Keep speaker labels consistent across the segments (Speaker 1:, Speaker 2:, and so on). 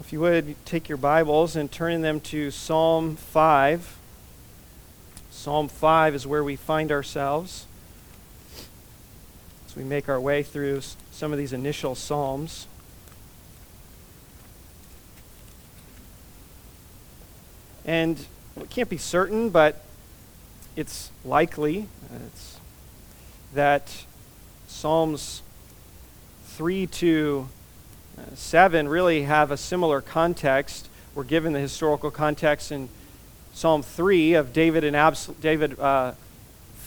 Speaker 1: If you would, take your Bibles and turn them to Psalm 5. Psalm 5 is where we find ourselves as we make our way through some of these initial Psalms. And we can't be certain, but it's likely uh, it's that Psalms 3 to 7 really have a similar context. We're given the historical context in Psalm 3 of David and Abs- David uh,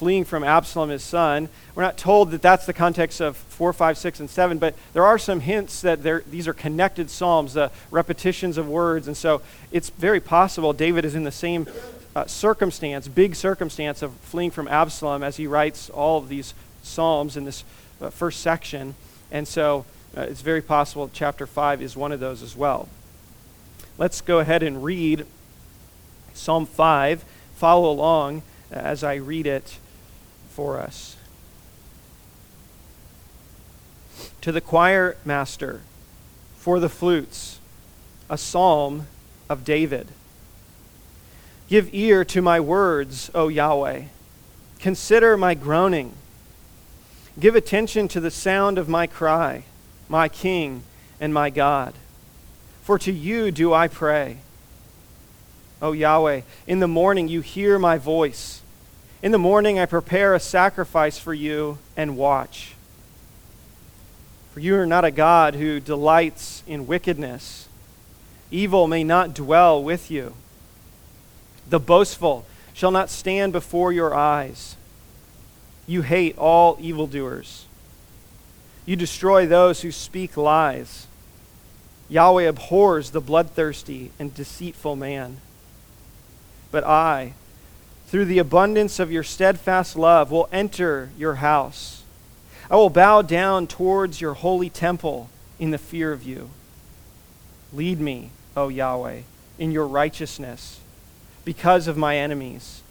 Speaker 1: fleeing from Absalom, his son. We're not told that that's the context of 4, 5, 6, and 7, but there are some hints that these are connected psalms, the repetitions of words. And so it's very possible David is in the same uh, circumstance, big circumstance of fleeing from Absalom as he writes all of these psalms in this uh, first section. And so uh, it's very possible chapter 5 is one of those as well. Let's go ahead and read Psalm 5. Follow along as I read it for us. To the choir master for the flutes, a psalm of David. Give ear to my words, O Yahweh. Consider my groaning. Give attention to the sound of my cry my King and my God. For to you do I pray. O Yahweh, in the morning you hear my voice. In the morning I prepare a sacrifice for you and watch. For you are not a God who delights in wickedness. Evil may not dwell with you. The boastful shall not stand before your eyes. You hate all evildoers. You destroy those who speak lies. Yahweh abhors the bloodthirsty and deceitful man. But I, through the abundance of your steadfast love, will enter your house. I will bow down towards your holy temple in the fear of you. Lead me, O Yahweh, in your righteousness because of my enemies.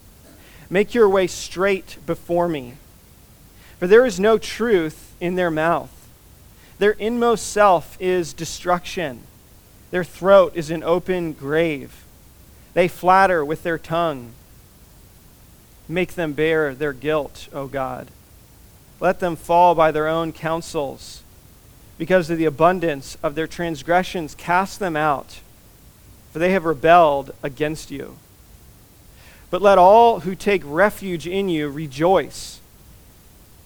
Speaker 1: Make your way straight before me. For there is no truth in their mouth. Their inmost self is destruction. Their throat is an open grave. They flatter with their tongue. Make them bear their guilt, O God. Let them fall by their own counsels. Because of the abundance of their transgressions, cast them out, for they have rebelled against you. But let all who take refuge in you rejoice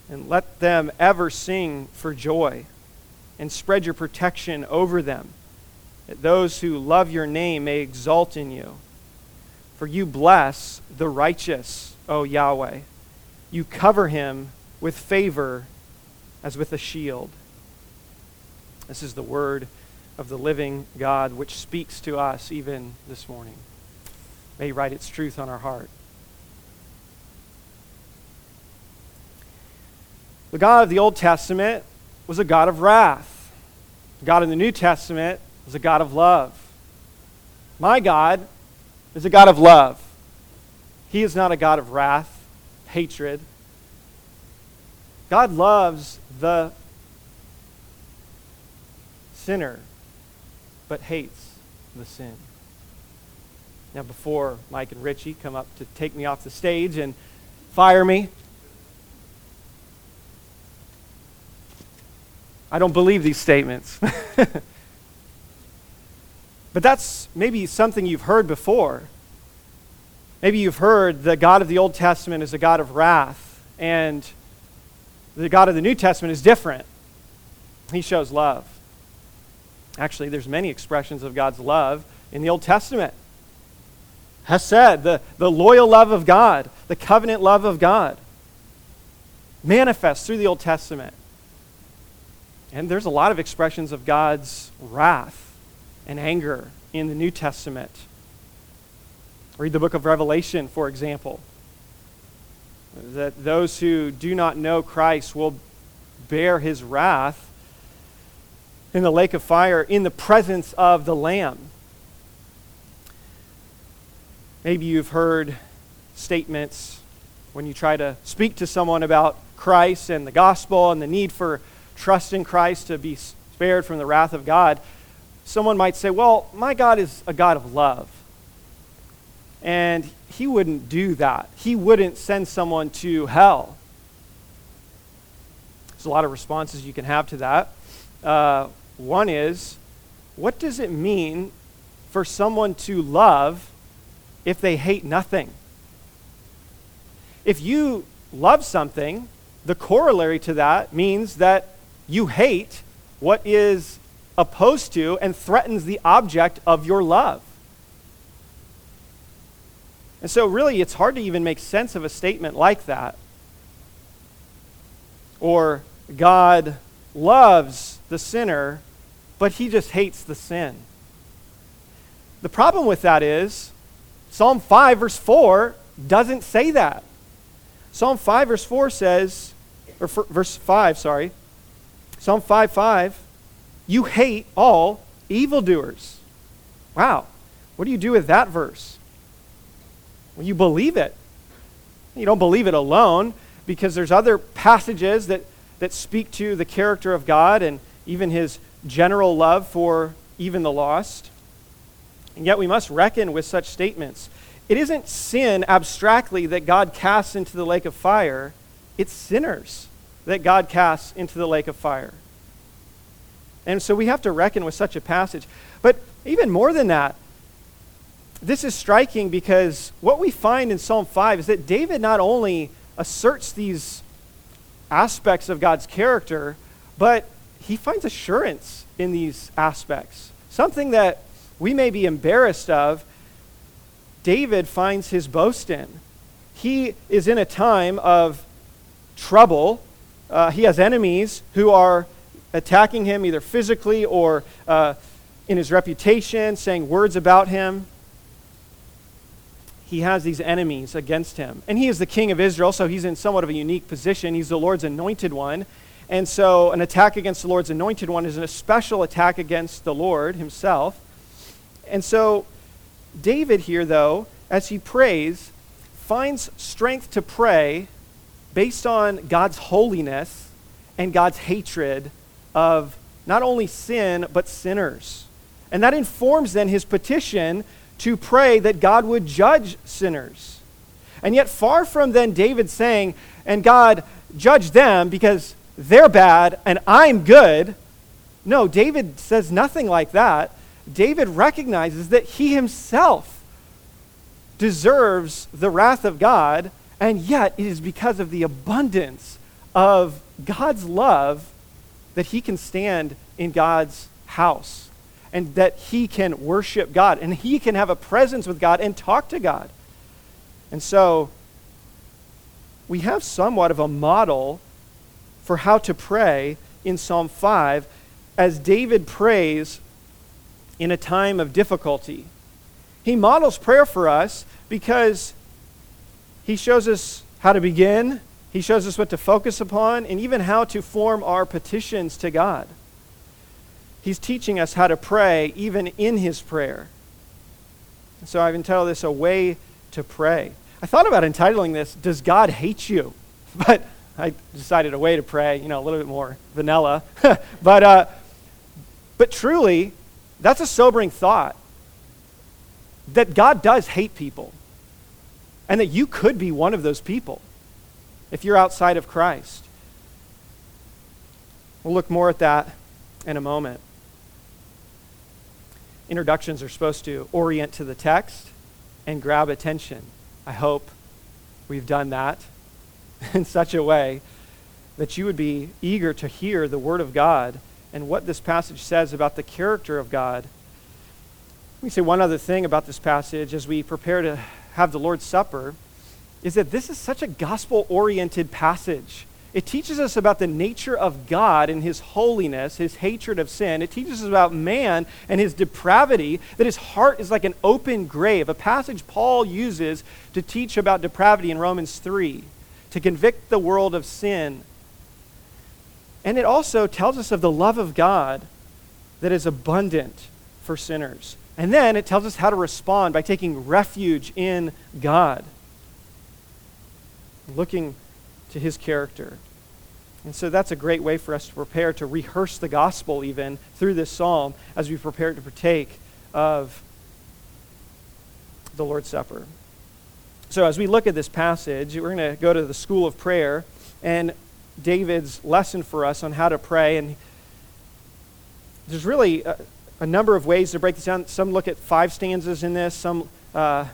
Speaker 1: and let them ever sing for joy and spread your protection over them, that those who love your name may exult in you. For you bless the righteous, O Yahweh. You cover him with favor as with a shield. This is the word of the living God which speaks to us even this morning. May write its truth on our heart. The God of the Old Testament was a God of wrath. The God in the New Testament was a God of love. My God is a God of love. He is not a God of wrath, hatred. God loves the sinner, but hates the sin. Now, before Mike and Richie come up to take me off the stage and fire me, I don't believe these statements. but that's maybe something you've heard before. Maybe you've heard the God of the Old Testament is a God of wrath, and the God of the New Testament is different. He shows love. Actually, there's many expressions of God's love in the Old Testament. Hesed, the, the loyal love of God, the covenant love of God, manifests through the Old Testament. And there's a lot of expressions of God's wrath and anger in the New Testament. Read the book of Revelation, for example. That those who do not know Christ will bear his wrath in the lake of fire in the presence of the Lamb. Maybe you've heard statements when you try to speak to someone about Christ and the gospel and the need for trust in Christ to be spared from the wrath of God, someone might say, well, my God is a God of love. And he wouldn't do that. He wouldn't send someone to hell. There's a lot of responses you can have to that. Uh, one is, what does it mean for someone to love if they hate nothing? If you love something, the corollary to that means that you hate what is opposed to and threatens the object of your love. And so, really, it's hard to even make sense of a statement like that. Or, God loves the sinner, but he just hates the sin. The problem with that is Psalm 5, verse 4, doesn't say that. Psalm 5, verse 4 says, or verse 5, sorry. Psalm 5, 5, you hate all evildoers. Wow. What do you do with that verse? Well, you believe it. You don't believe it alone because there's other passages that, that speak to the character of God and even his general love for even the lost. And yet we must reckon with such statements. It isn't sin abstractly that God casts into the lake of fire, it's sinners that God casts into the lake of fire. And so we have to reckon with such a passage. But even more than that, this is striking because what we find in Psalm 5 is that David not only asserts these aspects of God's character, but he finds assurance in these aspects. Something that we may be embarrassed of, David finds his boast in. He is in a time of trouble. Uh, he has enemies who are attacking him either physically or uh, in his reputation, saying words about him. He has these enemies against him. And he is the king of Israel, so he's in somewhat of a unique position. He's the Lord's anointed one. And so an attack against the Lord's anointed one is a special attack against the Lord himself. And so David here, though, as he prays, finds strength to pray based on God's holiness and God's hatred of not only sin, but sinners. And that informs then his petition to pray that God would judge sinners. And yet, far from then David saying, and God, judge them because they're bad and I'm good. No, David says nothing like that. David recognizes that he himself deserves the wrath of God, and yet it is because of the abundance of God's love that he can stand in God's house and that he can worship God and he can have a presence with God and talk to God. And so we have somewhat of a model for how to pray in Psalm 5 as David prays in a time of difficulty. He models prayer for us because he shows us how to begin he shows us what to focus upon and even how to form our petitions to God. He's teaching us how to pray even in his prayer. So I've entitled this A Way to Pray. I thought about entitling this, Does God Hate You? But I decided a way to pray, you know, a little bit more vanilla. but, uh, but truly, that's a sobering thought that God does hate people and that you could be one of those people if you're outside of Christ. We'll look more at that in a moment. Introductions are supposed to orient to the text and grab attention. I hope we've done that in such a way that you would be eager to hear the Word of God and what this passage says about the character of God. Let me say one other thing about this passage as we prepare to have the Lord's Supper is that this is such a gospel oriented passage. It teaches us about the nature of God and his holiness, his hatred of sin. It teaches us about man and his depravity, that his heart is like an open grave, a passage Paul uses to teach about depravity in Romans 3, to convict the world of sin. And it also tells us of the love of God that is abundant for sinners. And then it tells us how to respond by taking refuge in God looking to his character. And so that's a great way for us to prepare to rehearse the gospel even through this psalm as we prepare to partake of the Lord's Supper. So as we look at this passage, we're going to go to the school of prayer and David's lesson for us on how to pray. And there's really a, number of ways to break this down. Some look at five stanzas in this. Some uh,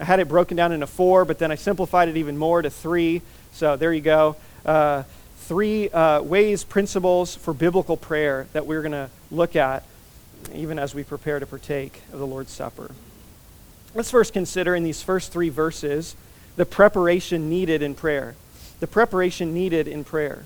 Speaker 1: I had it broken down into four, but then I simplified it even more to three. So there you go. Uh, three uh, ways, principles for biblical prayer that we're going to look at even as we prepare to partake of the Lord's Supper. Let's first consider in these first three verses the preparation needed in prayer. The preparation needed in prayer.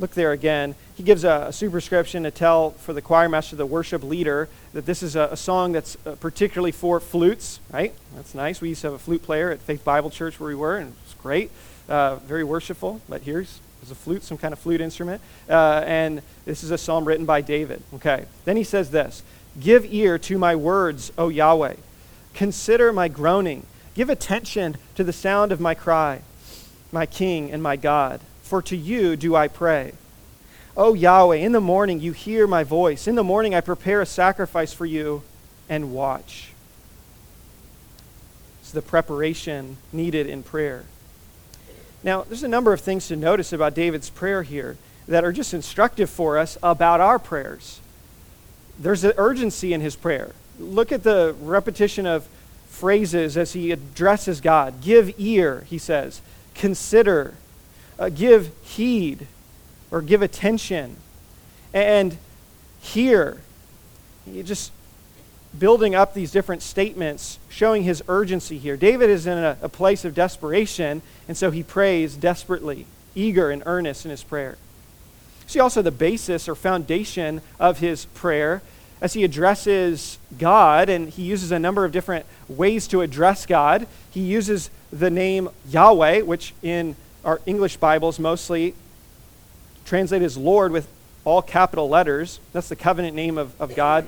Speaker 1: Look there again. He gives a, a superscription to tell for the choir master, the worship leader, that this is a, a song that's uh, particularly for flutes, right? That's nice. We used to have a flute player at Faith Bible Church where we were, and it's great. Uh, very worshipful, but here's a flute, some kind of flute instrument. Uh, and this is a psalm written by David. Okay. Then he says this Give ear to my words, O Yahweh. Consider my groaning. Give attention to the sound of my cry, my King and my God. For to you do I pray. O Yahweh, in the morning you hear my voice. In the morning I prepare a sacrifice for you and watch. It's the preparation needed in prayer. Now, there's a number of things to notice about David's prayer here that are just instructive for us about our prayers. There's an urgency in his prayer. Look at the repetition of phrases as he addresses God. Give ear, he says. Consider. Uh, give heed or give attention. And hear. You just building up these different statements, showing his urgency here. David is in a, a, place of desperation, and so he prays desperately, eager and earnest in his prayer. See also the basis or foundation of his prayer as he addresses God, and he uses a number of different ways to address God. He uses the name Yahweh, which in our English Bibles mostly translated as Lord with all capital letters. That's the covenant name of, of God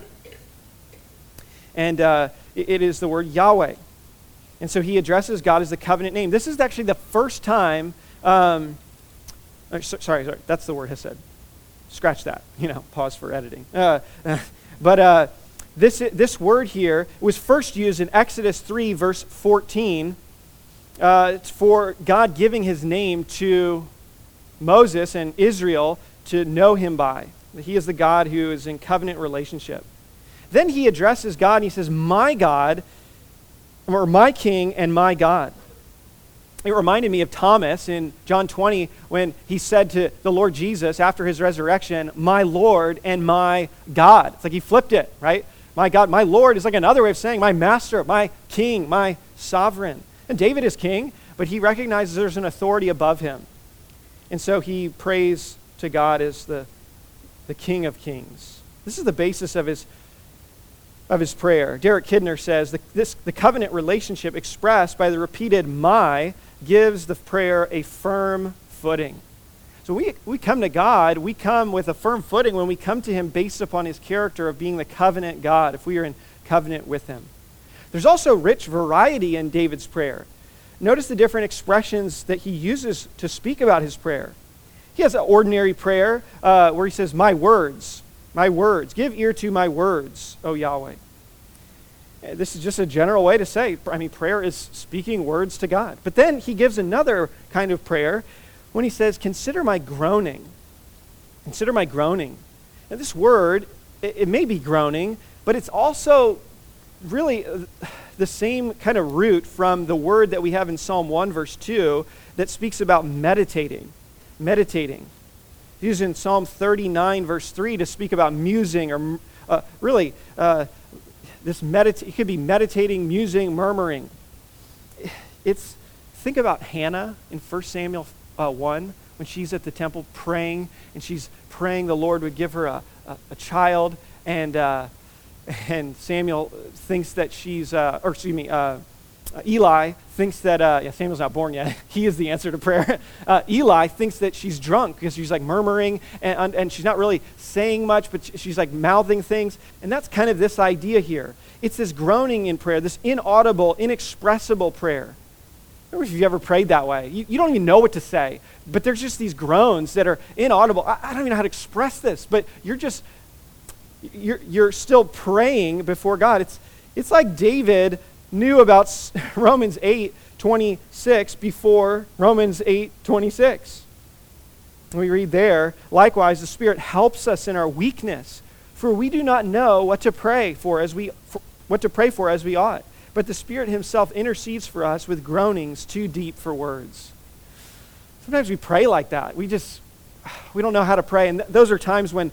Speaker 1: and uh, it is the word Yahweh. And so he addresses God as the covenant name. This is actually the first time. Um, uh, sorry, sorry, that's the word hesed. Scratch that. You know, pause for editing. Uh, but uh, this this word here was first used in Exodus three, verse fourteen, uh, it's for God giving His name to Moses and Israel to know Him by. He is the God who is in covenant relationship. Then he addresses God and he says, My God, or my King and my God. It reminded me of Thomas in John 20 when he said to the Lord Jesus after his resurrection, My Lord and my God. It's like he flipped it, right? My God, my Lord is like another way of saying my master, my king, my sovereign. And David is king, but he recognizes there's an authority above him. And so he prays to God as the, the King of kings. This is the basis of his of his prayer. Derek Kidner says the, this, the covenant relationship expressed by the repeated my gives the prayer a firm footing. So we, we come to God, we come with a firm footing when we come to him based upon his character of being the covenant God, if we are in covenant with him. There's also rich variety in David's prayer. Notice the different expressions that he uses to speak about his prayer. He has an ordinary prayer uh, where he says, My words, my words. Give ear to my words, O Yahweh. This is just a general way to say, I mean, prayer is speaking words to God. But then he gives another kind of prayer when he says, Consider my groaning. Consider my groaning. Now, this word, it, it may be groaning, but it's also really uh, the same kind of root from the word that we have in Psalm 1, verse 2, that speaks about meditating. Meditating used in Psalm 39, verse 3, to speak about musing or uh, really uh, this medit- it could be meditating, musing, murmuring. It's think about Hannah in 1 Samuel uh, 1 when she's at the temple praying and she's praying the Lord would give her a, a, a child and uh, and Samuel thinks that she's uh, or excuse me uh, uh, Eli thinks that, uh, yeah, Samuel's not born yet. he is the answer to prayer. Uh, Eli thinks that she's drunk because she's like murmuring and, and she's not really saying much, but she's like mouthing things. And that's kind of this idea here. It's this groaning in prayer, this inaudible, inexpressible prayer. Remember if you've ever prayed that way. You, you, don't even know what to say, but there's just these groans that are inaudible. I, I don't even know how to express this, but you're just, you're, you're still praying before God. It's, it's like David knew about Romans 8 26 before Romans 8 26. We read there, likewise, the Spirit helps us in our weakness, for we do not know what to pray for as we for, what to pray for as we ought. But the Spirit Himself intercedes for us with groanings too deep for words. Sometimes we pray like that. We just we don't know how to pray, and th- those are times when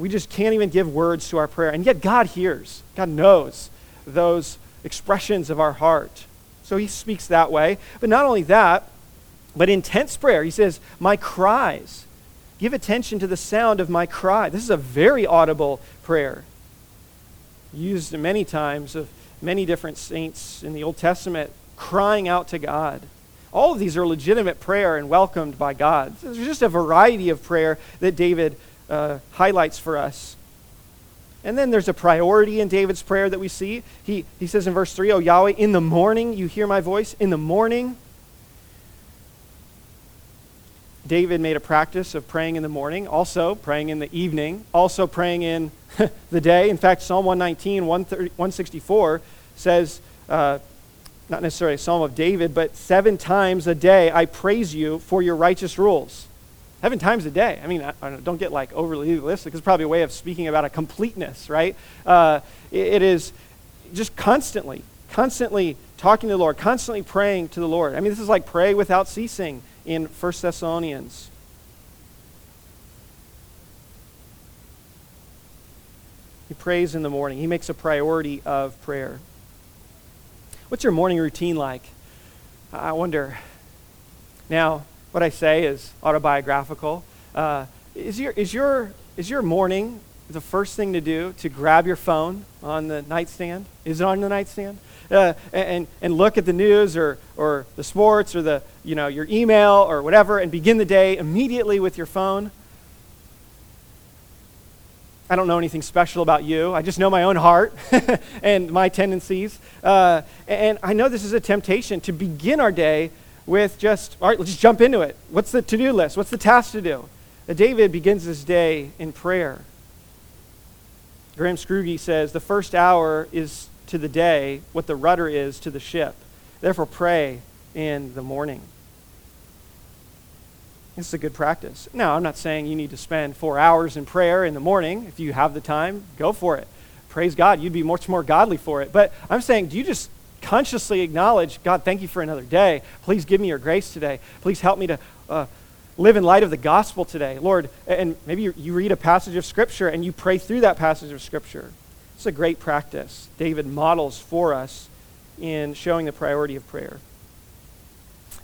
Speaker 1: we just can't even give words to our prayer. And yet God hears. God knows those expressions of our heart. So He speaks that way. But not only that, but intense prayer. He says, My cries. Give attention to the sound of my cry. This is a very audible prayer. Used many times of many different saints in the Old Testament crying out to God. All of these are legitimate prayer and welcomed by God. There's just a variety of prayer that David uh, highlights for us. And then there's a priority in David's prayer that we see. He, he says in verse 3, O Yahweh, in the morning you hear my voice. In the morning David made a practice of praying in the morning, also praying in the evening, also praying in the day. In fact, Psalm 119, 164 says, uh, not necessarily a psalm of David, but seven times a day I praise you for your righteous rules. Seven times a day. I mean, I, I don't get like overly legalistic. It's probably a way of speaking about a completeness, right? Uh, it, it is just constantly, constantly talking to the Lord, constantly praying to the Lord. I mean, this is like pray without ceasing in 1 Thessalonians. He prays in the morning. He makes a priority of prayer. What's your morning routine like? I wonder. Now, what I say is autobiographical. Uh, is, your, is, your, is your morning the first thing to do to grab your phone on the nightstand? Is it on the nightstand? uh, and, and look at the news or, or the sports or the, you know, your email or whatever and begin the day immediately with your phone. I don't know anything special about you. I just know my own heart and my tendencies. Uh, and I know this is a temptation to begin our day with just, all right, let's just jump into it. What's the to do list? What's the task to do? Uh, David begins his day in prayer. Graham Scroggie says the first hour is to the day what the rudder is to the ship. Therefore, pray in the morning. This is a good practice. Now, I'm not saying you need to spend four hours in prayer in the morning. If you have the time, go for it. Praise God, you'd be much more godly for it. But I'm saying, do you just consciously acknowledge, God, thank you for another day. Please give me your grace today. Please help me to uh, live in light of the gospel today. Lord, and maybe you, read a passage of Scripture and you pray through that passage of Scripture. It's a great practice David models for us in showing the priority of prayer.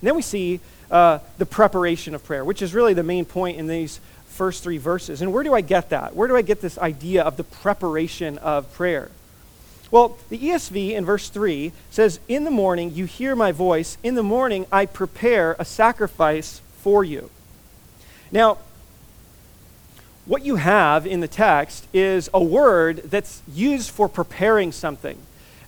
Speaker 1: And then we see uh, the preparation of prayer, which is really the main point in these first three verses. And where do I get that? Where do I get this idea of the preparation of prayer? Well, the ESV in verse 3 says, In the morning you hear my voice. In the morning I prepare a sacrifice for you. Now, what you have in the text is a word that's used for preparing something,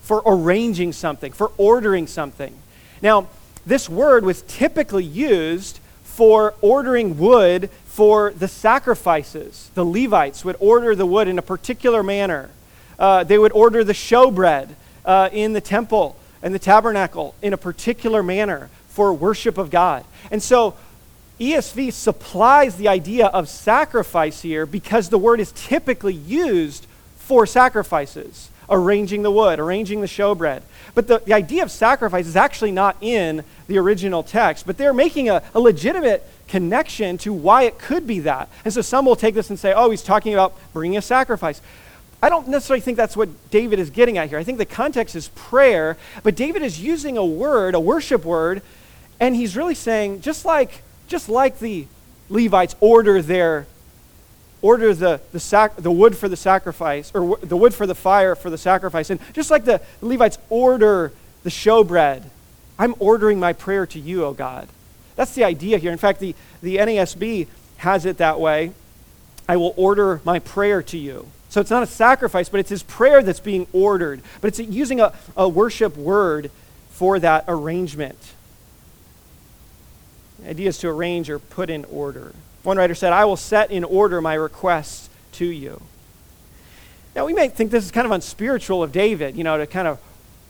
Speaker 1: for arranging something, for ordering something. Now, this word was typically used for ordering wood for the sacrifices. The Levites would order the wood in a particular manner. Uh, they would order the showbread uh, in the temple and the tabernacle in a particular manner for worship of God. And so ESV supplies the idea of sacrifice here because the word is typically used for sacrifices, arranging the wood, arranging the showbread. But the, the idea of sacrifice is actually not in the original text, but they're making a, a legitimate connection to why it could be that. And so some will take this and say, oh, he's talking about bringing a sacrifice. I don't necessarily think that's what David is getting at here. I think the context is prayer, but David is using a word, a worship word, and he's really saying, just like just like the Levites order their order the, the, sac, the wood for the sacrifice, or w- the wood for the fire for the sacrifice. And just like the Levites order the showbread, I'm ordering my prayer to you, O God. That's the idea here. In fact, the, the NASB has it that way. I will order my prayer to you. So it's not a sacrifice, but it's his prayer that's being ordered. But it's using a, a worship word for that arrangement. The idea is to arrange or put in order. One writer said, I will set in order my requests to you. Now, we may think this is kind of unspiritual of David, you know, to kind of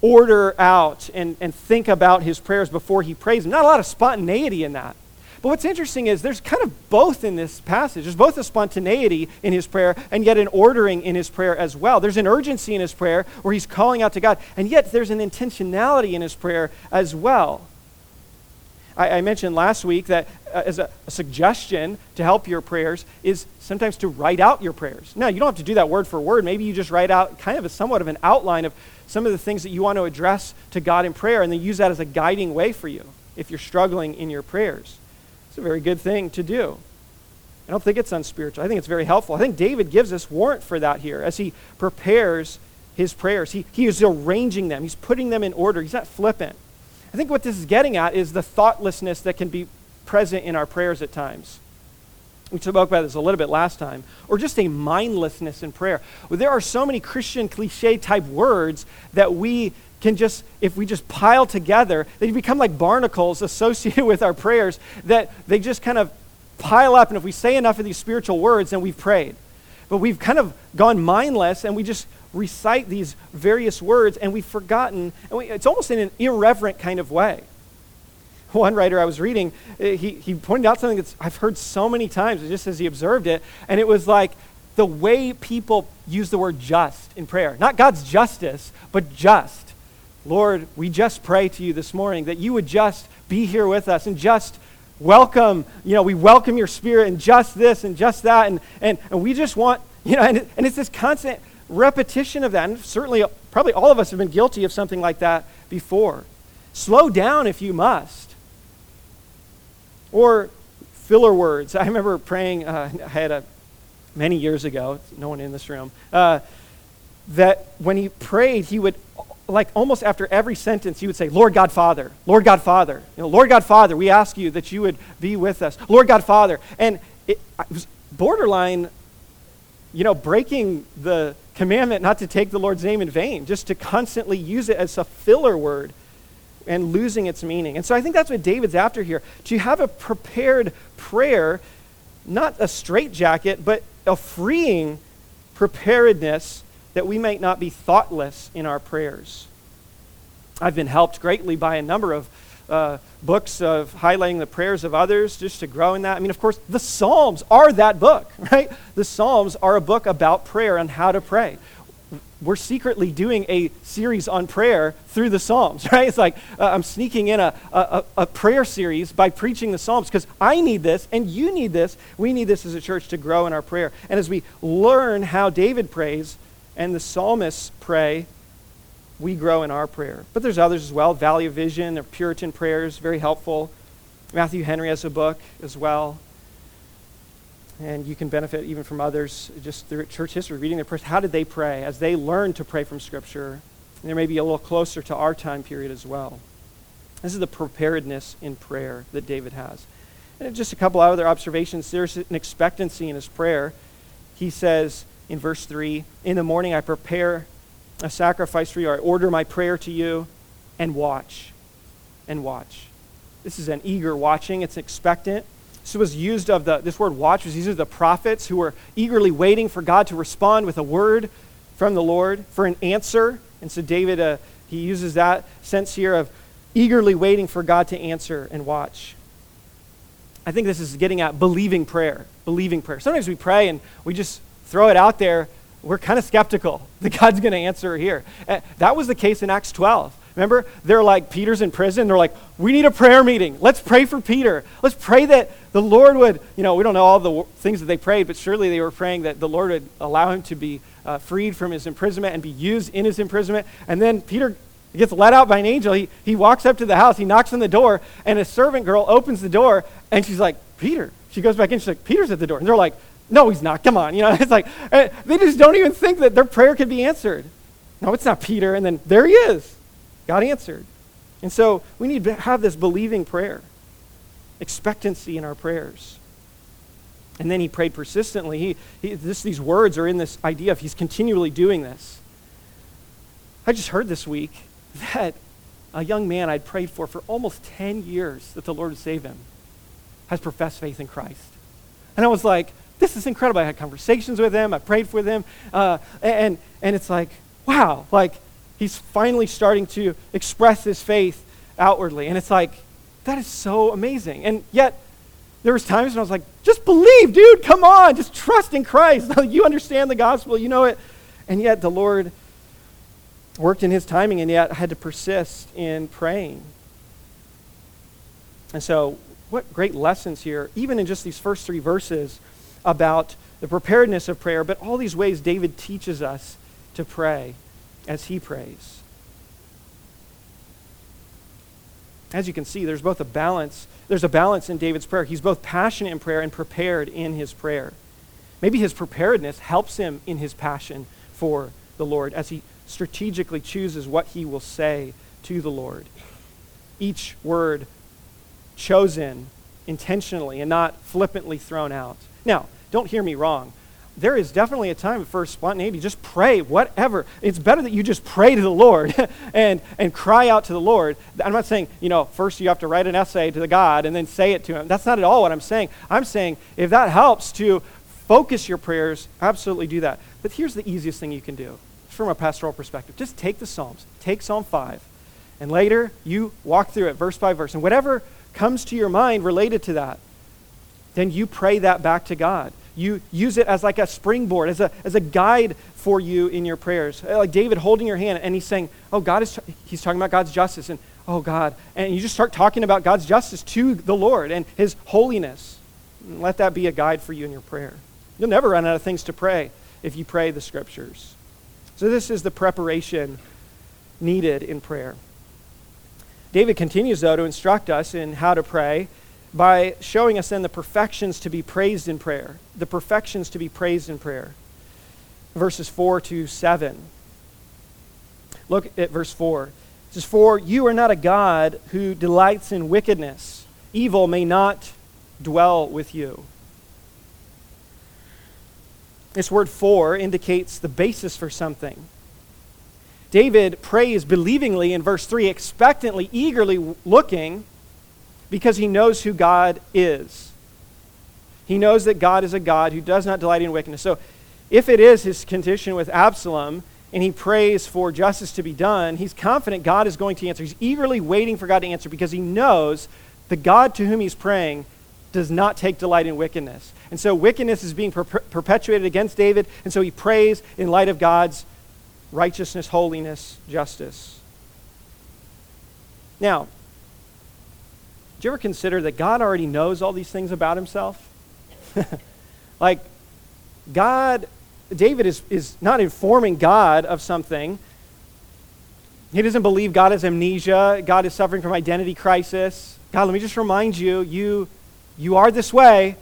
Speaker 1: order out and, and think about his prayers before he prays. Not a lot of spontaneity in that. But what's interesting is there's kind of both in this passage. There's both a spontaneity in his prayer and yet an ordering in his prayer as well. There's an urgency in his prayer where he's calling out to God, and yet there's an intentionality in his prayer as well. I, I mentioned last week that uh, as a, a, suggestion to help your prayers is sometimes to write out your prayers. Now, you don't have to do that word for word. Maybe you just write out kind of a somewhat of an outline of some of the things that you want to address to God in prayer and then use that as a guiding way for you if you're struggling in your prayers. A very good thing to do. I don't think it's unspiritual. I think it's very helpful. I think David gives us warrant for that here as he prepares his prayers. He, he is arranging them, he's putting them in order. He's not flippant. I think what this is getting at is the thoughtlessness that can be present in our prayers at times. We spoke about this a little bit last time, or just a mindlessness in prayer. There are so many Christian cliche type words that we can just, if we just pile together, they become like barnacles associated with our prayers that they just kind of pile up. And if we say enough of these spiritual words, then we've prayed. But we've kind of gone mindless and we just recite these various words and we've forgotten. And we, it's almost in an irreverent kind of way. One writer I was reading, eh, he, he pointed out something that I've heard so many times, just as he observed it, and it was like the way people use the word just in prayer. Not God's justice, but just. Lord, we just pray to you this morning that you would just be here with us and just welcome, you know, we welcome your spirit and just this and just that. And, and, and we just want, you know, and, and it's this constant repetition of that. And certainly, probably all of us have been guilty of something like that before. Slow down if you must. Or filler words. I remember praying, uh, I had a, many years ago, no one in this room, uh, that when he prayed, he would like almost after every sentence, you would say, Lord God Father, Lord God Father. You know, Lord God Father, we ask you that you would be with us. Lord God Father. And it, it was borderline, you know, breaking the commandment not to take the Lord's name in vain, just to constantly use it as a filler word and losing its meaning. And so I think that's what David's after here. To have a prepared prayer, not a straitjacket, but a freeing preparedness that we might not be thoughtless in our prayers. I've been helped greatly by a number of uh, books of highlighting the prayers of others just to grow in that. I mean, of course, the Psalms are that book, right? The Psalms are a book about prayer and how to pray. We're secretly doing a series on prayer through the Psalms, right? It's like uh, I'm sneaking in a, a, a prayer series by preaching the Psalms because I need this and you need this. We need this as a church to grow in our prayer. And as we learn how David prays, and the psalmists pray, we grow in our prayer. But there's others as well. Valley of Vision or Puritan prayers, very helpful. Matthew Henry has a book as well. And you can benefit even from others just through church history, reading their prayers. How did they pray as they learned to pray from Scripture? They may be a little closer to our time period as well. This is the preparedness in prayer that David has. And just a couple other observations. There's an expectancy in his prayer. He says, in verse 3 In the morning I prepare a sacrifice for you, I order my prayer to you, and watch. And watch. This is an eager watching, it's expectant. This was used of the, this word watch was used of the prophets who were eagerly waiting for God to respond with a word from the Lord, for an answer. And so David, uh, he uses that sense here of eagerly waiting for God to answer and watch. I think this is getting at believing prayer. Believing prayer. Sometimes we pray and we just throw it out there, we're kind of skeptical that God's going to answer here. Uh, that was the case in Acts 12. Remember, they're like, Peter's in prison. They're like, we need a prayer meeting. Let's pray for Peter. Let's pray that the Lord would, you know, we don't know all the things that they prayed, but surely they were praying that the Lord would allow him to be uh, freed from his imprisonment and be used in his imprisonment. And then Peter gets let out by an angel. He, he walks up to the house, he knocks on the door, and a servant girl opens the door, and she's like, Peter. She goes back in, she's like, Peter's at the door. And they're like, no, he's not. Come on. You know, it's like uh, they just don't even think that their prayer could be answered. No, it's not Peter. And then there he is. God answered. And so we need to have this believing prayer, expectancy in our prayers. And then he prayed persistently. He, he, this, these words are in this idea of he's continually doing this. I just heard this week that a young man I'd prayed for for almost 10 years that the Lord would save him. has professed faith in Christ. And I was like, this is incredible. I had conversations with him, I prayed with him, uh, and, and it's like, wow, like he's finally starting to express his faith outwardly. And it's like, that is so amazing. And yet, there was times when I was like, just believe, dude, come on, just trust in Christ. you understand the gospel, you know it. And yet the Lord worked in his timing, and yet I had to persist in praying. And so, what great lessons here, even in just these first three verses about the preparedness of prayer, but all these ways David teaches us to pray as he prays. As you can see, there's both a balance, there's a balance in David's prayer. He's both passionate in prayer and prepared in his prayer. Maybe his preparedness helps him in his passion for the Lord as he strategically chooses what he will say to the Lord. Each word chosen intentionally and not flippantly thrown out. Now, don't hear me wrong. There is definitely a time for spontaneity. Just pray, whatever. It's better that you just pray to the Lord and, and cry out to the Lord. I'm not saying, you know, first you have to write an essay to the God and then say it to Him. That's not at all what I'm saying. I'm saying if that helps to focus your prayers, absolutely do that. But here's the easiest thing you can do from a pastoral perspective. Just take the Psalms, take Psalm 5, and later you walk through it verse by verse. And whatever comes to your mind related to that, then you pray that back to God. You use it as like a springboard, as a, as a guide for you in your prayers. Uh, like David holding your hand and he's saying, Oh, God is, he's talking about God's justice. And, oh, God. And you just start talking about God's justice to the Lord and his holiness. And let that be a guide for you in your prayer. You'll never run out of things to pray if you pray the scriptures. So, this is the preparation needed in prayer. David continues, though, to instruct us in how to pray by showing us then the perfections to be praised in prayer. The perfections to be praised in prayer. Verses 4 to 7. Look at verse 4. It says, For you are not a God who delights in wickedness. Evil may not dwell with you. This word for indicates the basis for something. David prays believingly in verse 3, expectantly, eagerly looking, because he knows who God is. He knows that God is a God who does not delight in wickedness. So, if it is his condition with Absalom, and he prays for justice to be done, he's confident God is going to answer. He's eagerly waiting for God to answer because he knows the God to whom he's praying does not take delight in wickedness. And so wickedness is being per- perpetuated against David, and so he prays in light of God's righteousness, holiness, justice. Now, do you ever consider that God already knows all these things about himself? like, God, David is, is not informing God of something. He doesn't believe God has amnesia. God is suffering from identity crisis. God, let me just remind you, you you are this way,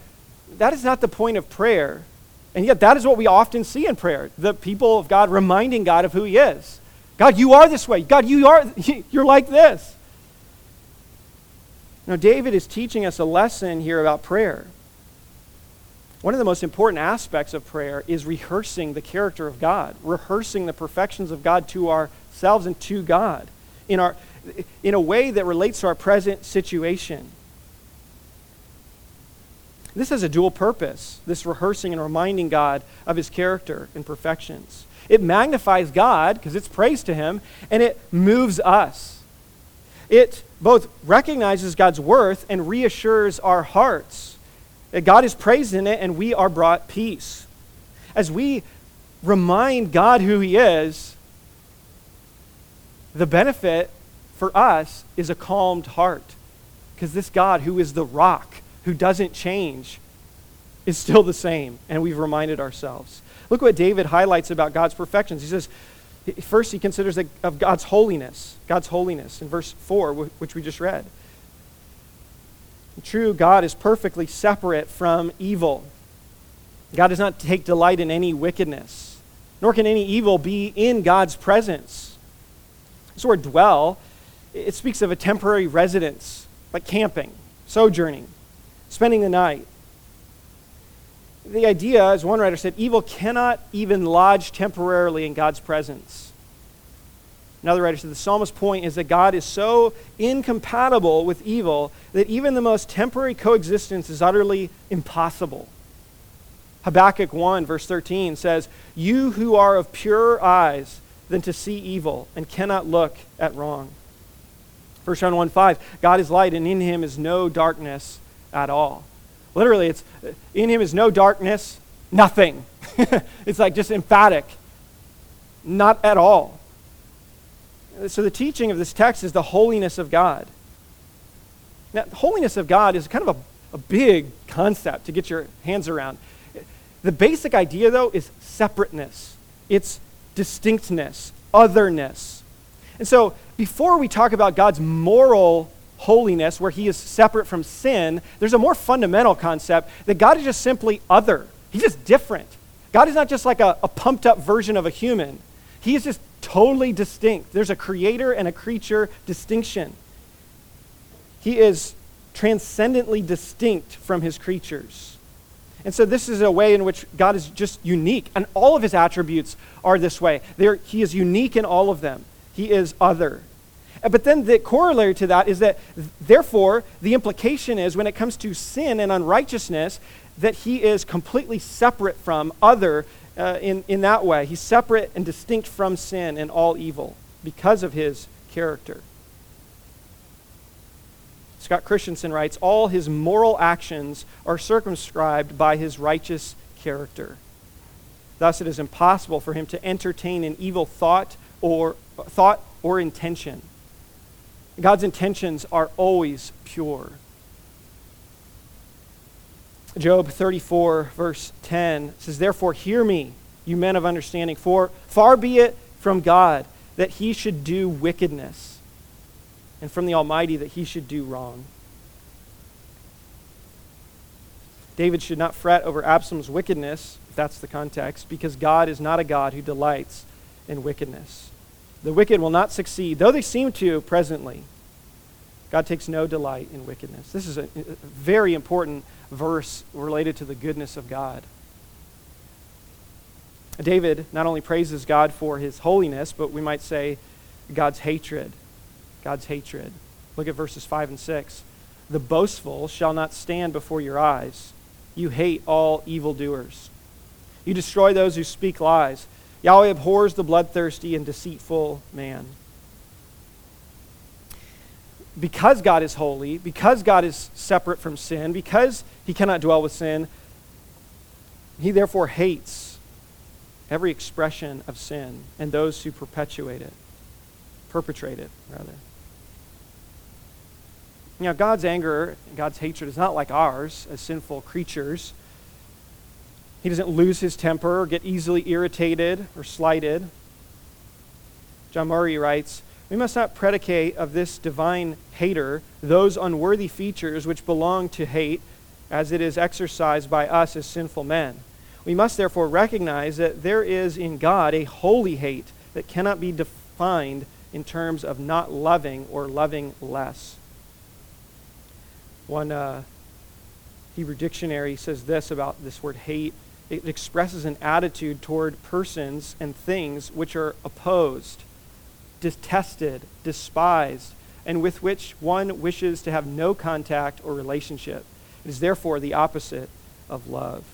Speaker 1: that is not the point of prayer. And yet, that is what we often see in prayer the people of God reminding God of who He is. God, you are this way. God, you are, you're like this. Now, David is teaching us a lesson here about prayer. One of the most important aspects of prayer is rehearsing the character of God, rehearsing the perfections of God to ourselves and to God in, our, in a way that relates to our present situation. This has a dual purpose, this rehearsing and reminding God of his character and perfections. It magnifies God because it's praise to him, and it moves us. It both recognizes God's worth and reassures our hearts. That God is praised in it, and we are brought peace. As we remind God who he is, the benefit for us is a calmed heart. Because this God, who is the rock, who doesn't change is still the same, and we've reminded ourselves. Look what David highlights about God's perfections. He says, first, he considers of God's holiness, God's holiness in verse 4, which we just read. True, God is perfectly separate from evil. God does not take delight in any wickedness, nor can any evil be in God's presence. This word dwell, it speaks of a temporary residence, like camping, sojourning spending the night. The idea, as one writer said, evil cannot even lodge temporarily in God's presence. Another writer said the psalmist's point is that God is so incompatible with evil that even the most temporary coexistence is utterly impossible. Habakkuk 1, verse 13 says, You who are of purer eyes than to see evil and cannot look at wrong. 1 John 1 5, God is light, and in him is no darkness at all. Literally, it's in him is no darkness, nothing. it's like just emphatic. Not at all. So the teaching of this text is the holiness of God. Now, holiness of God is kind of a, a big concept to get your hands around. The basic idea, though, is separateness, it's distinctness, otherness. And so, before we talk about God's moral holiness, where he is separate from sin, there's a more fundamental concept that God is just simply other. He's just different. God is not just like a, a pumped up version of a human, He is just totally distinct. There's a creator and a creature distinction. He is transcendently distinct from His creatures. And so this is a way in which God is just unique. And all of his attributes are this way. They're, he is unique in all of them. He is other. But then the corollary to that is that, therefore, the implication is when it comes to sin and unrighteousness, that he is completely separate from, other uh, in, in that way. He's separate and distinct from sin and all evil because of his character. Scott Christensen writes All his moral actions are circumscribed by his righteous character. Thus, it is impossible for him to entertain an evil thought or, thought or intention. God's intentions are always pure. Job 34, verse 10 says, Therefore, hear me, you men of understanding, for far be it from God that he should do wickedness and from the Almighty that he should do wrong. David should not fret over Absalom's wickedness, if that's the context, because God is not a God who delights in wickedness. The wicked will not succeed, though they seem to presently. God takes no delight in wickedness. This is a, a very important verse related to the goodness of God. David not only praises God for his holiness, but we might say God's hatred God's hatred. Look at verses 5 and 6. The boastful shall not stand before your eyes. You hate all evildoers. You destroy those who speak lies. Yahweh abhors the bloodthirsty and deceitful man. Because God is holy, because God is separate from sin, because he cannot dwell with sin, he therefore hates every expression of sin and those who perpetuate it, perpetrate it, rather. Know, God's anger, God's hatred is not like ours as sinful creatures. He doesn't lose his temper or get easily irritated or slighted. John Murray writes, We must not predicate of this divine hater those unworthy features which belong to hate as it is exercised by us as sinful men. We must therefore recognize that there is in God a holy hate that cannot be defined in terms of not loving or loving less. One uh, Hebrew dictionary says this about this word hate it expresses an attitude toward persons and things which are opposed, detested, despised, and with which one wishes to have no contact or relationship. It is therefore the opposite of love.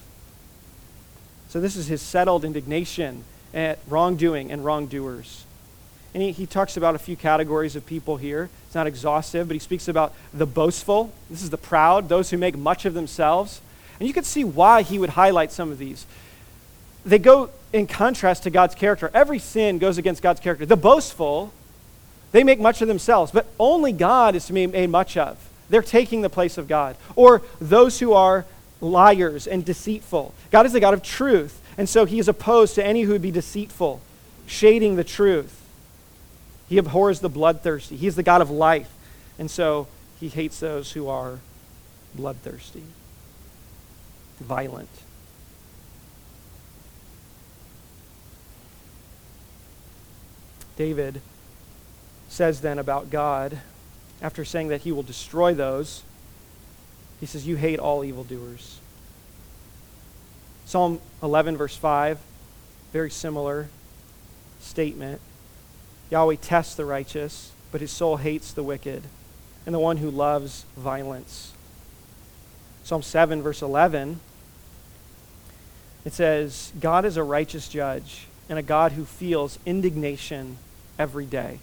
Speaker 1: So, this is his settled indignation at wrongdoing and wrongdoers. And he, he talks about a few categories of people here. It's not exhaustive, but he speaks about the boastful. This is the proud, those who make much of themselves. And you can see why he would highlight some of these. They go in contrast to God's character. Every sin goes against God's character. The boastful, they make much of themselves, but only God is to be made much of. They're taking the place of God. Or those who are liars and deceitful. God is the God of truth, and so he is opposed to any who would be deceitful, shading the truth. He abhors the bloodthirsty. He is the God of life. And so he hates those who are bloodthirsty, violent. David says then about God, after saying that he will destroy those, he says, You hate all evildoers. Psalm 11, verse 5, very similar statement. Yahweh tests the righteous, but his soul hates the wicked and the one who loves violence. Psalm 7, verse 11, it says, God is a righteous judge and a God who feels indignation every day.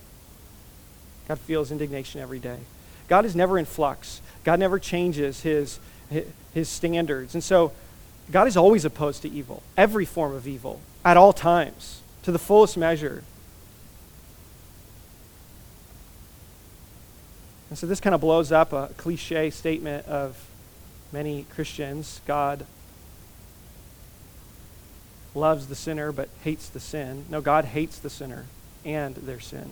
Speaker 1: God feels indignation every day. God is never in flux. God never changes his, his standards. And so God is always opposed to evil, every form of evil, at all times, to the fullest measure. And so this kind of blows up a cliche statement of many Christians God loves the sinner but hates the sin. No, God hates the sinner and their sin.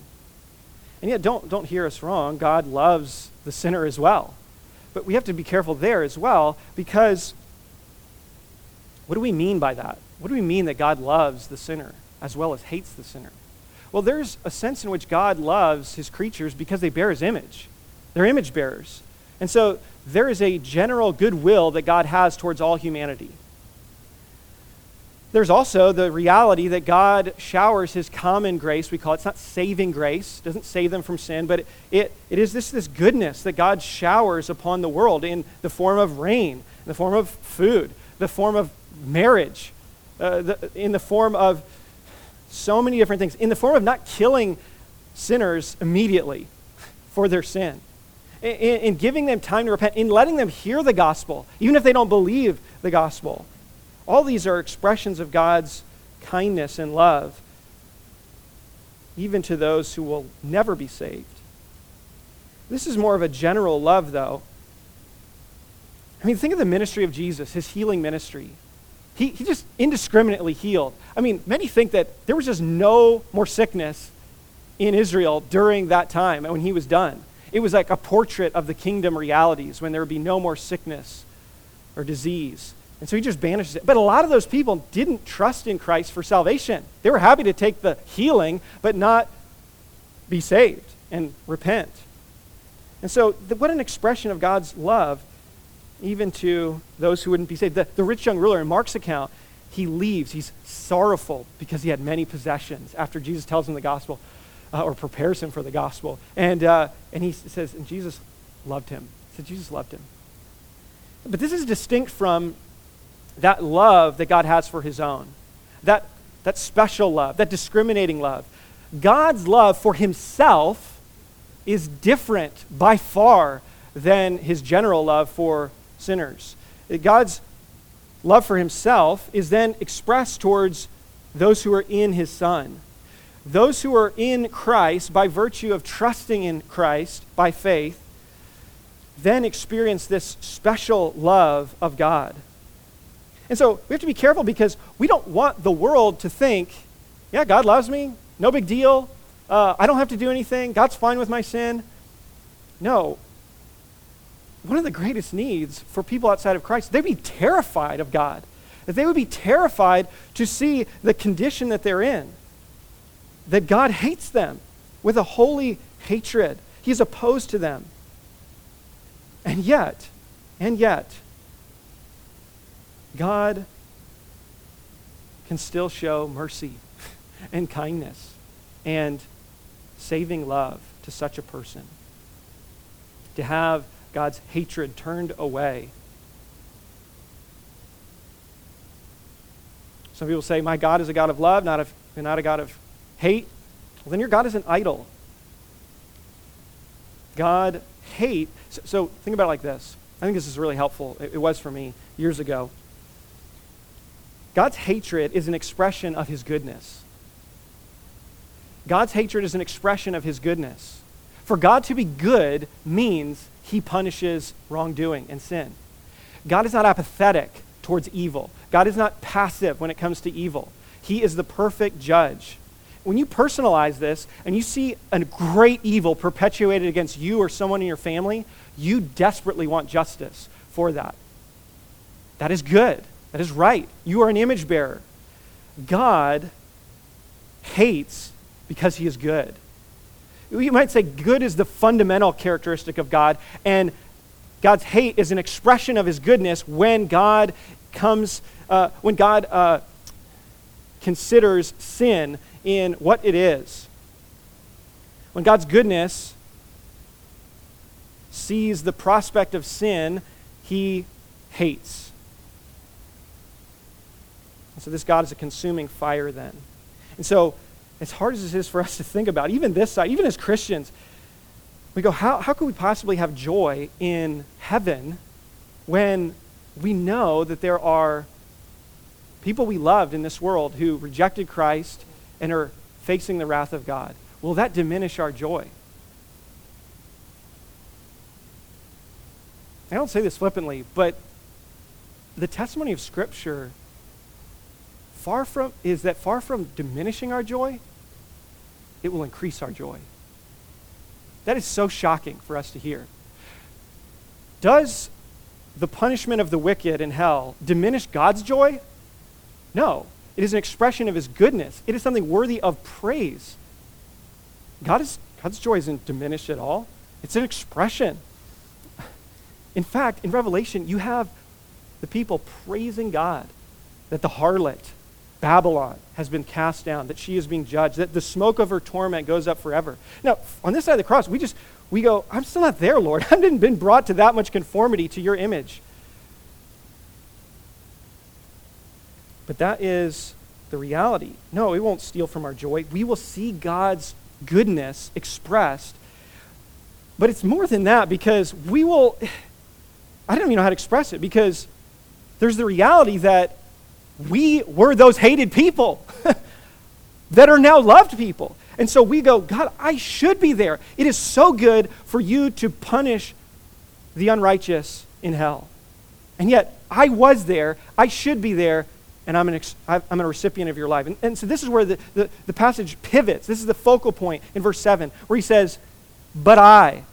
Speaker 1: And yet, don't, don't hear us wrong. God loves the sinner as well. But we have to be careful there as well because what do we mean by that? What do we mean that God loves the sinner as well as hates the sinner? Well, there's a sense in which God loves his creatures because they bear his image. They're image bearers. And so there is a general goodwill that God has towards all humanity. There's also the reality that God showers his common grace. We call it, it's not saving grace, doesn't save them from sin, but it, it, it is this, this goodness that God showers upon the world in the form of rain, in the form of food, the form of marriage, uh, the, in the form of so many different things, in the form of not killing sinners immediately for their sin, in, in giving them time to repent, in letting them hear the gospel, even if they don't believe the gospel. All these are expressions of God's kindness and love, even to those who will never be saved. This is more of a general love, though. I mean, think of the ministry of Jesus, his healing ministry. He, he just indiscriminately healed. I mean, many think that there was just no more sickness in Israel during that time when he was done. It was like a portrait of the kingdom realities when there would be no more sickness or disease. And so he just banishes it. But a lot of those people didn't trust in Christ for salvation. They were happy to take the healing, but not be saved and repent. And so, the, what an expression of God's love, even to those who wouldn't be saved. The, the rich young ruler in Mark's account, he leaves. He's sorrowful because he had many possessions after Jesus tells him the gospel uh, or prepares him for the gospel. And, uh, and he says, and Jesus loved him. Said, Jesus loved him. But this is distinct from that love that God has for his own, that, that special love, that discriminating love. God's love for himself is different by far than his general love for sinners. God's love for himself is then expressed towards those who are in his Son. Those who are in Christ, by virtue of trusting in Christ by faith, then experience this special love of God. And so we have to be careful because we don't want the world to think, yeah, God loves me, no big deal. Uh, I don't have to do anything. God's fine with my sin. No. One of the greatest needs for people outside of Christ, they'd be terrified of God. They would be terrified to see the condition that they're in. That God hates them with a holy hatred. He's opposed to them. And yet, and yet, God can still show mercy and kindness and saving love to such a person. To have God's hatred turned away. Some people say, My God is a God of love, not, of, not a God of hate. Well, then your God is an idol. God hate. So, so think about it like this. I think this is really helpful. It, it was for me years ago. God's hatred is an expression of his goodness. God's hatred is an expression of his goodness. For God to be good means he punishes wrongdoing and sin. God is not apathetic towards evil. God is not passive when it comes to evil. He is the perfect judge. When you personalize this and you see a great evil perpetuated against you or someone in your family, you desperately want justice for that. That is good. That is right. You are an image bearer. God hates because he is good. You might say good is the fundamental characteristic of God, and God's hate is an expression of his goodness when God comes, uh, when God uh, considers sin in what it is. When God's goodness sees the prospect of sin, he hates. And so this God is a consuming fire then. And so, as hard as it is for us to think about, even this side, even as Christians, we go, how, how could we possibly have joy in heaven when we know that there are people we loved in this world who rejected Christ and are facing the wrath of God? Will that diminish our joy? I don't say this flippantly, but the testimony of Scripture far from is that far from diminishing our joy, it will increase our joy. That is so shocking for us to hear. Does the punishment of the wicked in hell diminish God's joy? No. It is an expression of his goodness. It is something worthy of praise. God is, God's joy isn't diminished at all. It's an expression. In fact, in Revelation, you have the people praising God that the harlot, Babylon has been cast down, that she is being judged, that the smoke of her torment goes up forever. Now, on this side of the cross, we just we go, I'm still not there, Lord. I haven't been brought to that much conformity to your image. But that is the reality. No, it won't steal from our joy. We will see God's goodness expressed. But it's more than that because we will, I don't even know how to express it because there's the reality that we were those hated people that are now loved people. And so we go, God, I should be there. It is so good for you to punish the unrighteous in hell. And yet, I was there. I should be there. And I'm, an ex- I'm a recipient of your life. And, and so this is where the, the, the passage pivots. This is the focal point in verse 7, where he says, But I,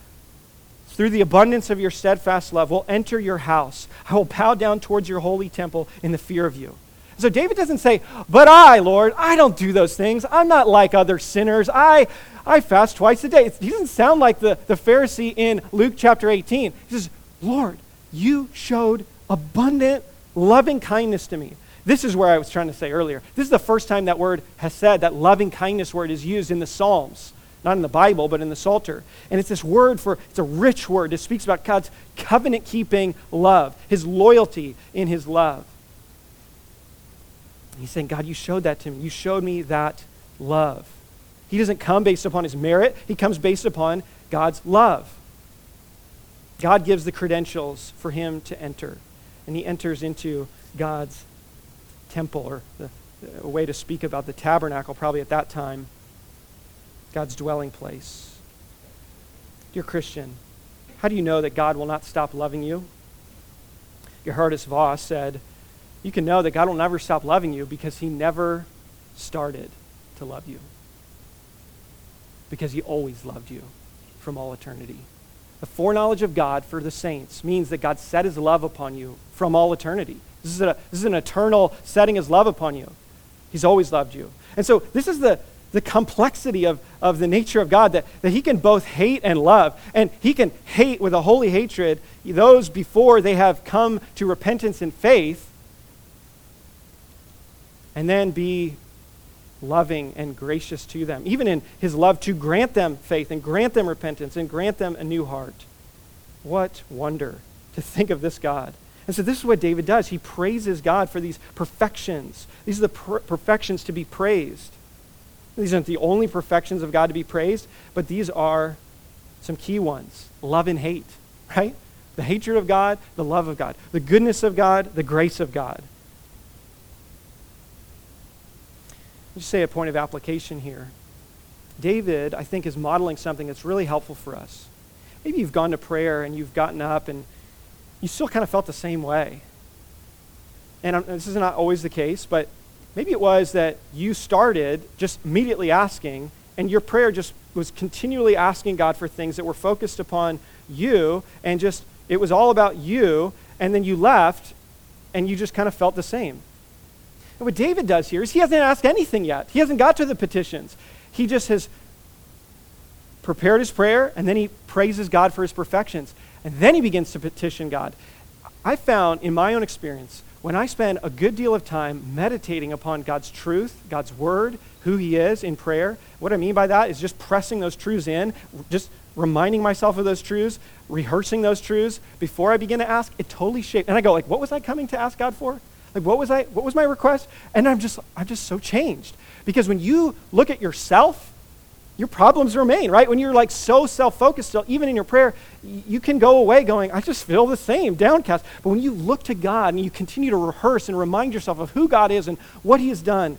Speaker 1: through the abundance of your steadfast love, will enter your house. I will bow down towards your holy temple in the fear of you. So David doesn't say, But I, Lord, I don't do those things. I'm not like other sinners. I, I fast twice a day. He doesn't sound like the, the Pharisee in Luke chapter 18. He says, Lord, you showed abundant loving kindness to me. This is where I was trying to say earlier. This is the first time that word has said, that loving kindness word is used in the Psalms. Not in the Bible, but in the Psalter. And it's this word for, it's a rich word. It speaks about God's covenant keeping love, his loyalty in his love. He's saying, God, you showed that to me. You showed me that love. He doesn't come based upon his merit, he comes based upon God's love. God gives the credentials for him to enter, and he enters into God's temple, or the, a way to speak about the tabernacle, probably at that time, God's dwelling place. Dear Christian, how do you know that God will not stop loving you? Geerhardus Vos said, you can know that God will never stop loving you because he never started to love you. Because he always loved you from all eternity. The foreknowledge of God for the saints means that God set his love upon you from all eternity. This is, a, this is an eternal setting his love upon you. He's always loved you. And so this is the, the complexity of, of the nature of God that, that he can both hate and love. And he can hate with a holy hatred those before they have come to repentance and faith and then be loving and gracious to them, even in his love to grant them faith and grant them repentance and grant them a new heart. What wonder to think of this God. And so this is what David does. He praises God for these perfections. These are the per- perfections to be praised. These aren't the only perfections of God to be praised, but these are some key ones love and hate, right? The hatred of God, the love of God, the goodness of God, the grace of God. Just say a point of application here. David, I think, is modeling something that's really helpful for us. Maybe you've gone to prayer and you've gotten up and you still kind of felt the same way. And I'm, this is not always the case, but maybe it was that you started just immediately asking, and your prayer just was continually asking God for things that were focused upon you, and just it was all about you, and then you left and you just kind of felt the same. And what David does here is he hasn't asked anything yet. He hasn't got to the petitions. He just has prepared his prayer, and then he praises God for his perfections. And then he begins to petition God. I found in my own experience, when I spend a good deal of time meditating upon God's truth, God's word, who He is in prayer, what I mean by that is just pressing those truths in, just reminding myself of those truths, rehearsing those truths before I begin to ask, it totally shaped. And I go, like, what was I coming to ask God for? Like, what was I? What was my request? And I'm just, I'm just so changed because when you look at yourself your problems remain, right? When you're like so self focused still, even in your prayer, you can go away going, I just feel the same, downcast. But when you look to God and you continue to rehearse and remind yourself of who God is and what He has done,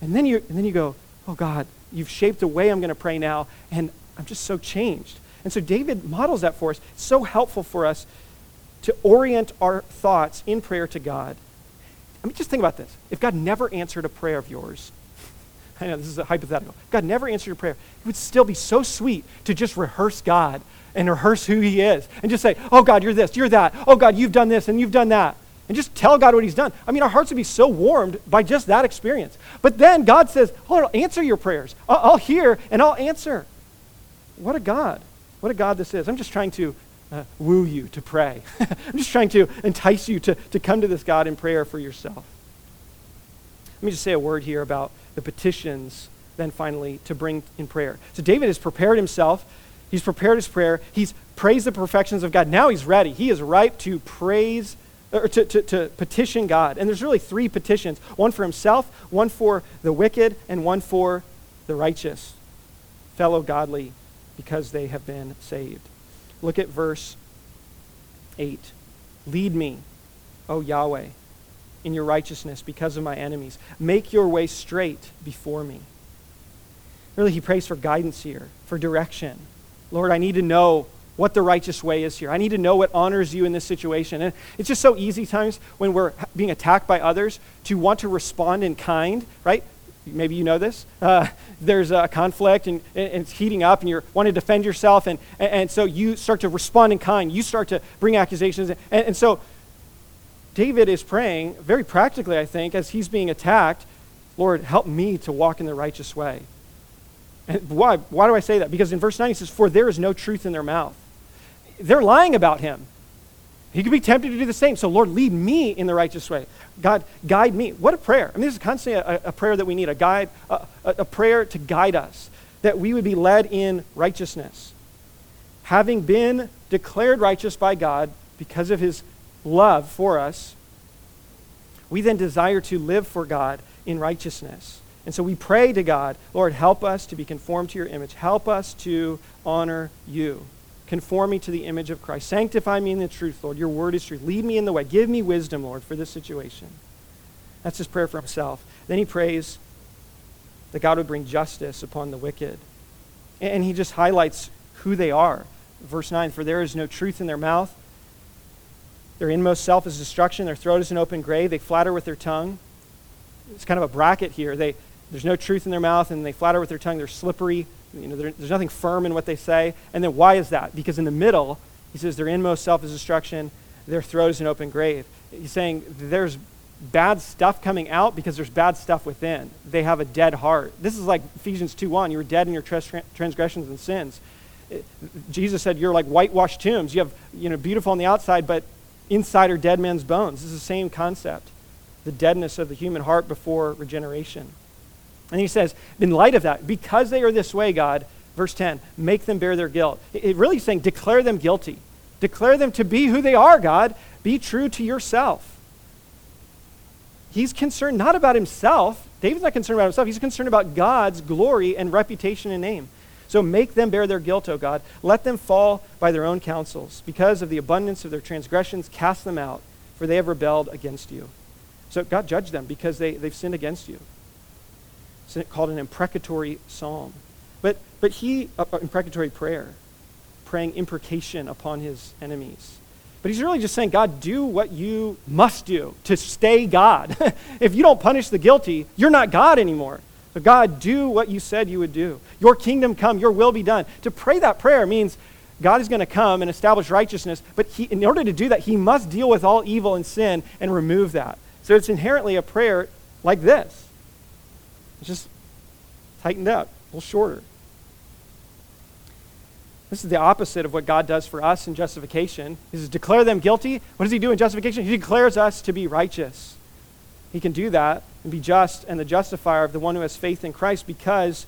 Speaker 1: and then you, and then you go, Oh God, you've shaped the way I'm going to pray now, and I'm just so changed. And so David models that for us. It's so helpful for us to orient our thoughts in prayer to God. I mean, just think about this. If God never answered a prayer of yours, I know this is a hypothetical. God never answered your prayer. It would still be so sweet to just rehearse God and rehearse who He is and just say, Oh, God, you're this, you're that. Oh, God, you've done this and you've done that. And just tell God what He's done. I mean, our hearts would be so warmed by just that experience. But then God says, Oh, I'll answer your prayers. I'll, I'll hear and I'll answer. What a God. What a God this is. I'm just trying to uh, woo you to pray. I'm just trying to entice you to, to come to this God in prayer for yourself. Let me just say a word here about the petitions then finally to bring in prayer. So David has prepared himself. He's prepared his prayer. He's praised the perfections of God. Now he's ready. He is ripe to praise or to, to, to petition God. And there's really three petitions one for himself, one for the wicked, and one for the righteous, fellow godly, because they have been saved. Look at verse 8. Lead me, O Yahweh in your righteousness because of my enemies. Make your way straight before me. Really, he prays for guidance here, for direction. Lord, I need to know what the righteous way is here. I need to know what honors you in this situation. And it's just so easy times when we're being attacked by others to want to respond in kind, right? Maybe you know this. Uh, there's a conflict and, and, it's heating up, and you want to defend yourself, and, and, so you start to respond in kind. You start to bring accusations. And, and so David is praying, very practically, I think, as he's being attacked, Lord, help me to walk in the righteous way. And why? Why do I say that? Because in verse 9 he says, For there is no truth in their mouth. They're lying about him. He could be tempted to do the same. So, Lord, lead me in the righteous way. God, guide me. What a prayer. I mean, this is constantly a, a prayer that we need, a guide, a, a prayer to guide us, that we would be led in righteousness. Having been declared righteous by God because of his love for us, we then desire to live for God in righteousness. And so we pray to God, Lord, help us to be conformed to your image. Help us to honor you. Conform me to the image of Christ. Sanctify me in the truth, Lord. Your word is truth. Lead me in the way. Give me wisdom, Lord, for this situation. That's his prayer for himself. Then he prays that God would bring justice upon the wicked. And he just highlights who they are. Verse 9 For there is no truth in their mouth. Their inmost self is destruction. Their throat is an open grave. They flatter with their tongue. It's kind of a bracket here. They, there's no truth in their mouth, and they flatter with their tongue. They're slippery. You know, there's nothing firm in what they say. And then why is that? Because in the middle, he says their inmost self is destruction. Their throat is an open grave. He's saying there's bad stuff coming out because there's bad stuff within. They have a dead heart. This is like Ephesians 2.1. You were dead in your transgressions and sins. Jesus said you're like whitewashed tombs. You have, you know, beautiful on the outside, but inside are dead men's bones. This is the same concept the deadness of the human heart before regeneration. And he says, in light of that, because they are this way, God, verse 10, make them bear their guilt. It really saying, declare them guilty. Declare them to be who they are, God. Be true to yourself. He's concerned not about himself. David's not concerned about himself. He's concerned about God's glory and reputation and name. So make them bear their guilt, O God. Let them fall by their own counsels. Because of the abundance of their transgressions, cast them out, for they have rebelled against you. So God judge them because they, they've sinned against you. It's called an imprecatory psalm. But, but he, uh, imprecatory prayer, praying imprecation upon his enemies. But he's really just saying, God, do what you must do to stay God. if you don't punish the guilty, you're not God anymore. But God, do what you said you would do. Your kingdom come, your will be done. To pray that prayer means God is going to come and establish righteousness, but he, in order to do that, he must deal with all evil and sin and remove that. So it's inherently a prayer like this. It's just tightened up, a little shorter. This is the opposite of what God does for us in justification. He says, declare them guilty. What does he do in justification? He declares us to be righteous. He can do that and be just and the justifier of the one who has faith in Christ because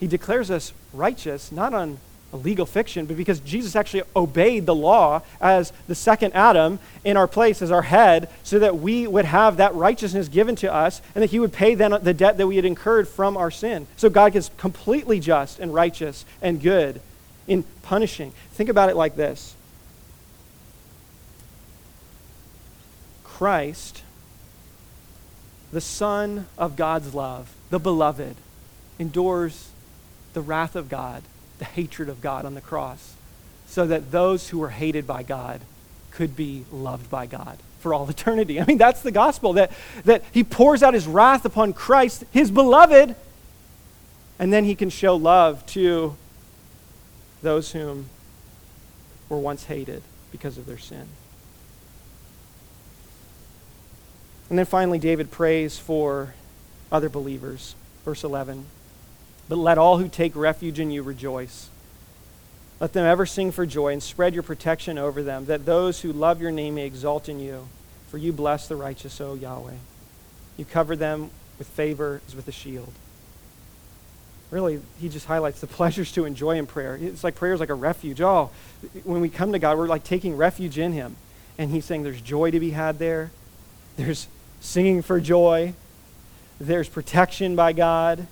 Speaker 1: he declares us righteous, not on a legal fiction, but because Jesus actually obeyed the law as the second Adam in our place as our head, so that we would have that righteousness given to us, and that he would pay then the debt that we had incurred from our sin. So God is completely just and righteous and good in punishing. Think about it like this Christ, the Son of God's love, the beloved, endures the wrath of God the hatred of God on the cross so that those who were hated by God could be loved by God for all eternity. I mean, that's the gospel that, that he pours out his wrath upon Christ, his beloved, and then he can show love to those whom were once hated because of their sin. And then finally, David prays for other believers. Verse 11. But let all who take refuge in you rejoice. Let them ever sing for joy and spread your protection over them, that those who love your name may exalt in you. For you bless the righteous, O Yahweh. You cover them with favor as with a shield. Really, he just highlights the pleasures to enjoy in prayer. It's like prayer is like a refuge. Oh, when we come to God, we're like taking refuge in him. And he's saying there's joy to be had there. There's singing for joy. There's protection by God.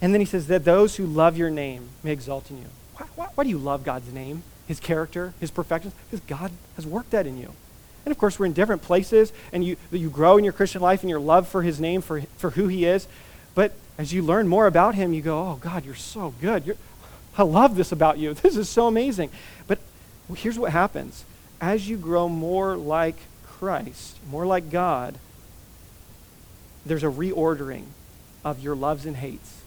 Speaker 1: And then he says that those who love your name may exalt in you. Why, why, why, do you love God's name, his character, his perfections? Because God has worked that in you. And of course, we're in different places, and you, you grow in your Christian life and your love for his name, for, for who he is. But as you learn more about him, you go, oh, God, you're so good. You're, I love this about you. This is so amazing. But here's what happens as you grow more like Christ, more like God, there's a reordering of your loves and hates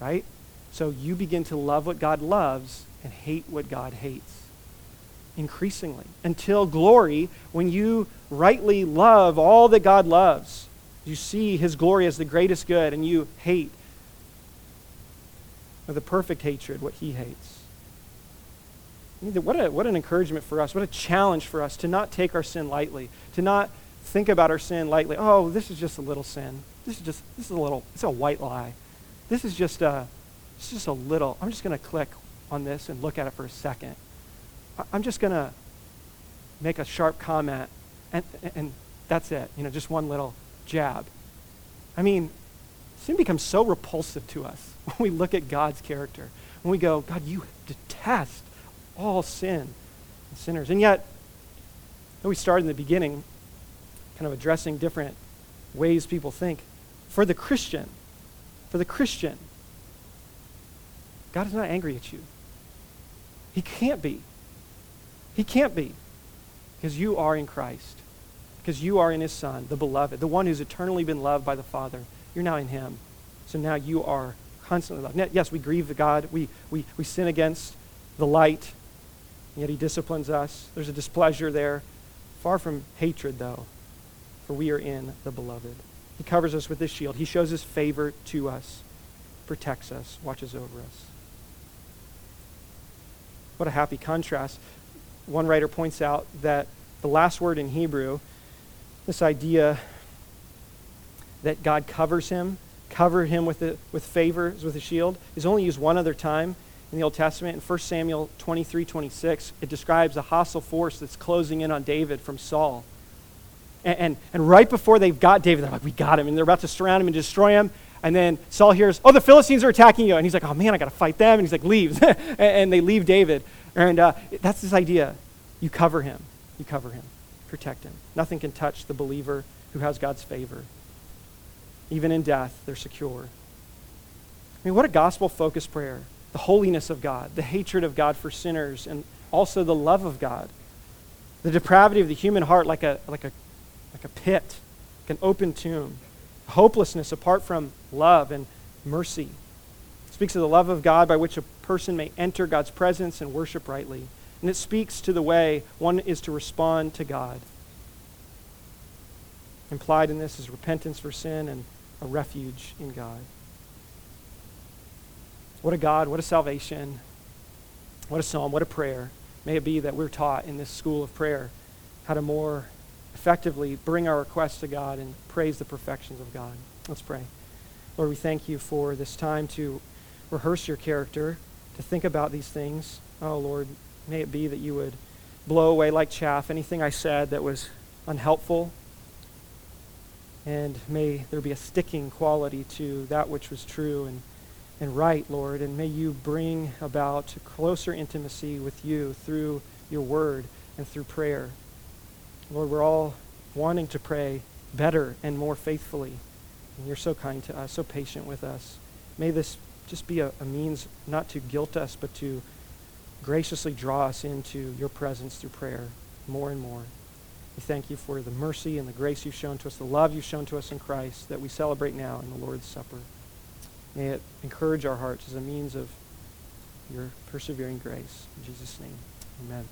Speaker 1: right? So you begin to love what God loves and hate what God hates increasingly until glory, when you rightly love all that God loves, you see his glory as the greatest good and you hate with a perfect hatred what he hates. What, a, what an encouragement for us. What a challenge for us to not take our sin lightly, to not think about our sin lightly. Oh, this is just a little sin. This is just, this is a little, it's a white lie. This is just a, it's just a little, I'm just going to click on this and look at it for a second. I'm just going to make a sharp comment, and, and that's it. You know, just one little jab. I mean, sin becomes so repulsive to us when we look at God's character. When we go, God, you detest all sin and sinners. And yet, we started in the beginning, kind of addressing different ways people think. For the Christian, for the Christian, God is not angry at you. He can't be. He can't be. Because you are in Christ. Because you are in his Son, the beloved, the one who's eternally been loved by the Father. You're now in him. So now you are constantly loved. Yes, we grieve the God. We, we, we sin against the light, yet he disciplines us. There's a displeasure there. Far from hatred, though, for we are in the beloved. He covers us with his shield. He shows his favor to us, protects us, watches over us. What a happy contrast. One writer points out that the last word in Hebrew, this idea that God covers him, cover him with, a, with favors, with a shield, is only used one other time in the Old Testament. In 1 Samuel 23 26, it describes a hostile force that's closing in on David from Saul. And, and, and, right before they've got David, they're like, we got him. And they're about to surround him and destroy him. And then Saul hears, oh, the Philistines are attacking you. And he's like, oh, man, I got to fight them. And he's like, leaves. and, and, they leave David. And uh, that's this idea. You cover him. You cover him. Protect him. Nothing can touch the believer who has God's favor. Even in death, they're secure. I mean, what a gospel focused prayer. The holiness of God, the hatred of God for sinners, and also the love of God. The depravity of the human heart, like a, like a like a pit, like an open tomb. Hopelessness apart from love and mercy. It speaks of the love of God by which a person may enter God's presence and worship rightly. And it speaks to the way one is to respond to God. Implied in this is repentance for sin and a refuge in God. What a God, what a salvation. What a psalm, what a prayer. May it be that we're taught in this school of prayer how to more effectively bring our requests to God and praise the perfections of God. Let's pray. Lord, we thank you for this time to rehearse your character, to think about these things. Oh, Lord, may it be that you would blow away like chaff anything I said that was unhelpful. And may there be a sticking quality to that which was true and, and right, Lord. And may you bring about closer intimacy with you through your word and through prayer. Lord, we're all wanting to pray better and more faithfully. And you're so kind to us, so patient with us. May this just be a, a means not to guilt us, but to graciously draw us into your presence through prayer more and more. We thank you for the mercy and the grace you've shown to us, the love you've shown to us in Christ that we celebrate now in the Lord's Supper. May it encourage our hearts as a means of your persevering grace. In Jesus' name, amen.